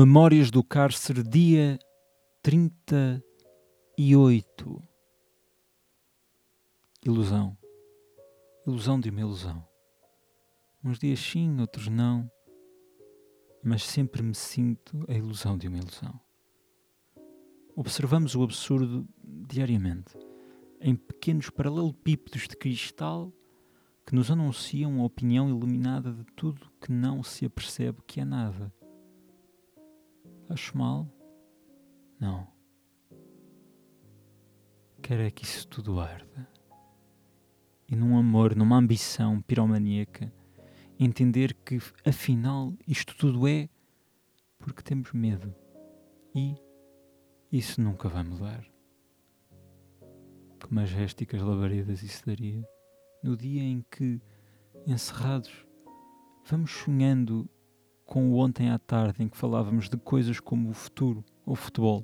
Memórias do Cárcere, dia 38. Ilusão. Ilusão de uma ilusão. Uns dias sim, outros não, mas sempre me sinto a ilusão de uma ilusão. Observamos o absurdo diariamente, em pequenos paralelepípedos de cristal que nos anunciam a opinião iluminada de tudo que não se apercebe que é nada. Acho mal? Não. Quero é que isso tudo arda. E num amor, numa ambição piromaníaca, entender que afinal isto tudo é porque temos medo. E isso nunca vai mudar. Que majésticas labaredas isso daria no dia em que, encerrados, vamos sonhando com o ontem à tarde em que falávamos de coisas como o futuro ou futebol.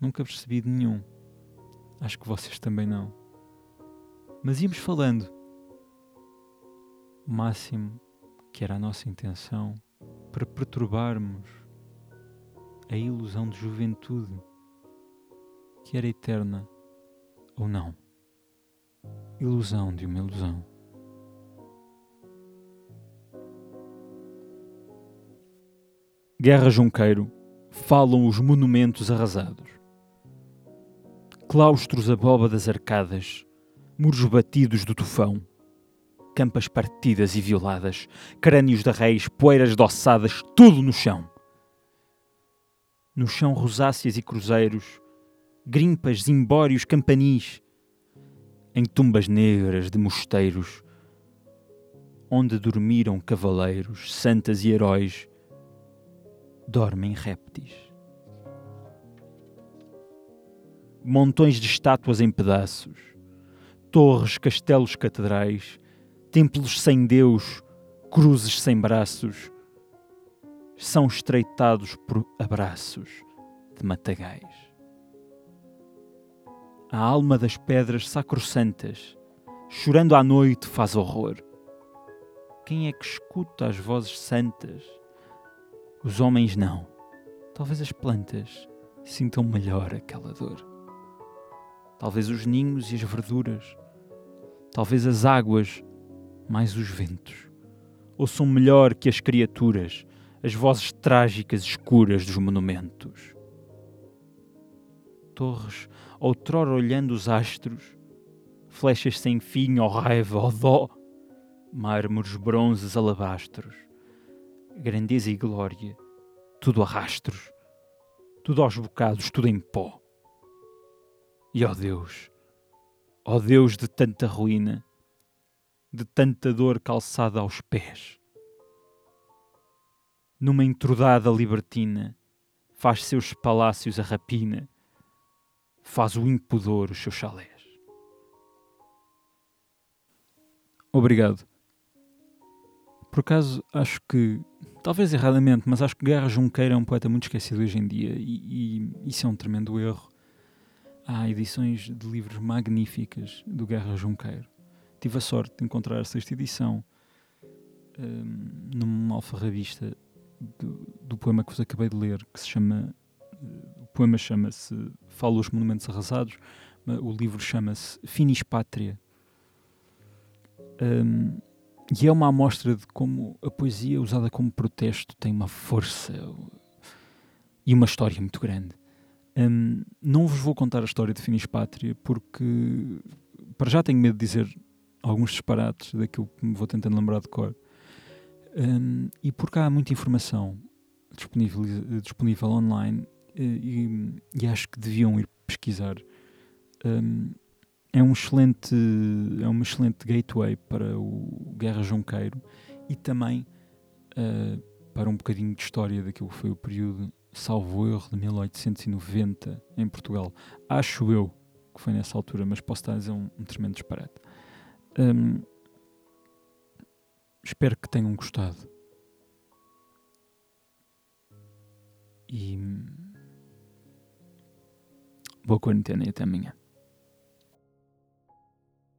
Nunca percebi de nenhum. Acho que vocês também não. Mas íamos falando. O máximo que era a nossa intenção para perturbarmos a ilusão de juventude que era eterna ou não. Ilusão de uma ilusão. Guerra Junqueiro, falam os monumentos arrasados. Claustros abóbadas arcadas, muros batidos do tufão, campas partidas e violadas, crânios de reis, poeiras doçadas, tudo no chão. No chão rosáceas e cruzeiros, grimpas, zimbórios, campanis, em tumbas negras de mosteiros, onde dormiram cavaleiros, santas e heróis, dormem répteis. Montões de estátuas em pedaços, torres, castelos, catedrais, templos sem Deus, cruzes sem braços, são estreitados por abraços de matagais. A alma das pedras sacrossantas, chorando à noite, faz horror. Quem é que escuta as vozes santas? Os homens não. Talvez as plantas sintam melhor aquela dor. Talvez os ninhos e as verduras. Talvez as águas, mais os ventos. Ouçam melhor que as criaturas as vozes trágicas escuras dos monumentos. Torres, outrora olhando os astros, flechas sem fim, ó raiva, ó dó, mármores, bronzes, alabastros grandeza e glória, tudo a rastros, tudo aos bocados, tudo em pó. E ó Deus, ó Deus de tanta ruína, de tanta dor calçada aos pés. Numa entrudada libertina, faz seus palácios a rapina, faz o impudor os seus chalés. Obrigado. Por acaso, acho que talvez erradamente, mas acho que Guerra Junqueira é um poeta muito esquecido hoje em dia e, e isso é um tremendo erro. Há edições de livros magníficas do Guerra Junqueiro. Tive a sorte de encontrar a sexta edição um, numa alfarrabista do, do poema que vos acabei de ler, que se chama. O poema chama-se Falo os Monumentos Arrasados, o livro chama-se Finis Pátria. Um, e é uma amostra de como a poesia usada como protesto tem uma força e uma história muito grande. Um, não vos vou contar a história de Finis Pátria porque para já tenho medo de dizer alguns disparates daquilo que me vou tentando lembrar de cor. Um, e porque há muita informação disponível, disponível online eh, e, e, acho que deviam ir pesquisar. Um, é um excelente é uma excelente gateway para o Guerra Junqueiro e também uh, para um bocadinho de história daquilo que foi o período salvo erro de 1890 em Portugal. Acho eu que foi nessa altura mas posso estar a dizer um, um tremendo disparate. Um, espero que tenham gostado. E boa quarentena e até amanhã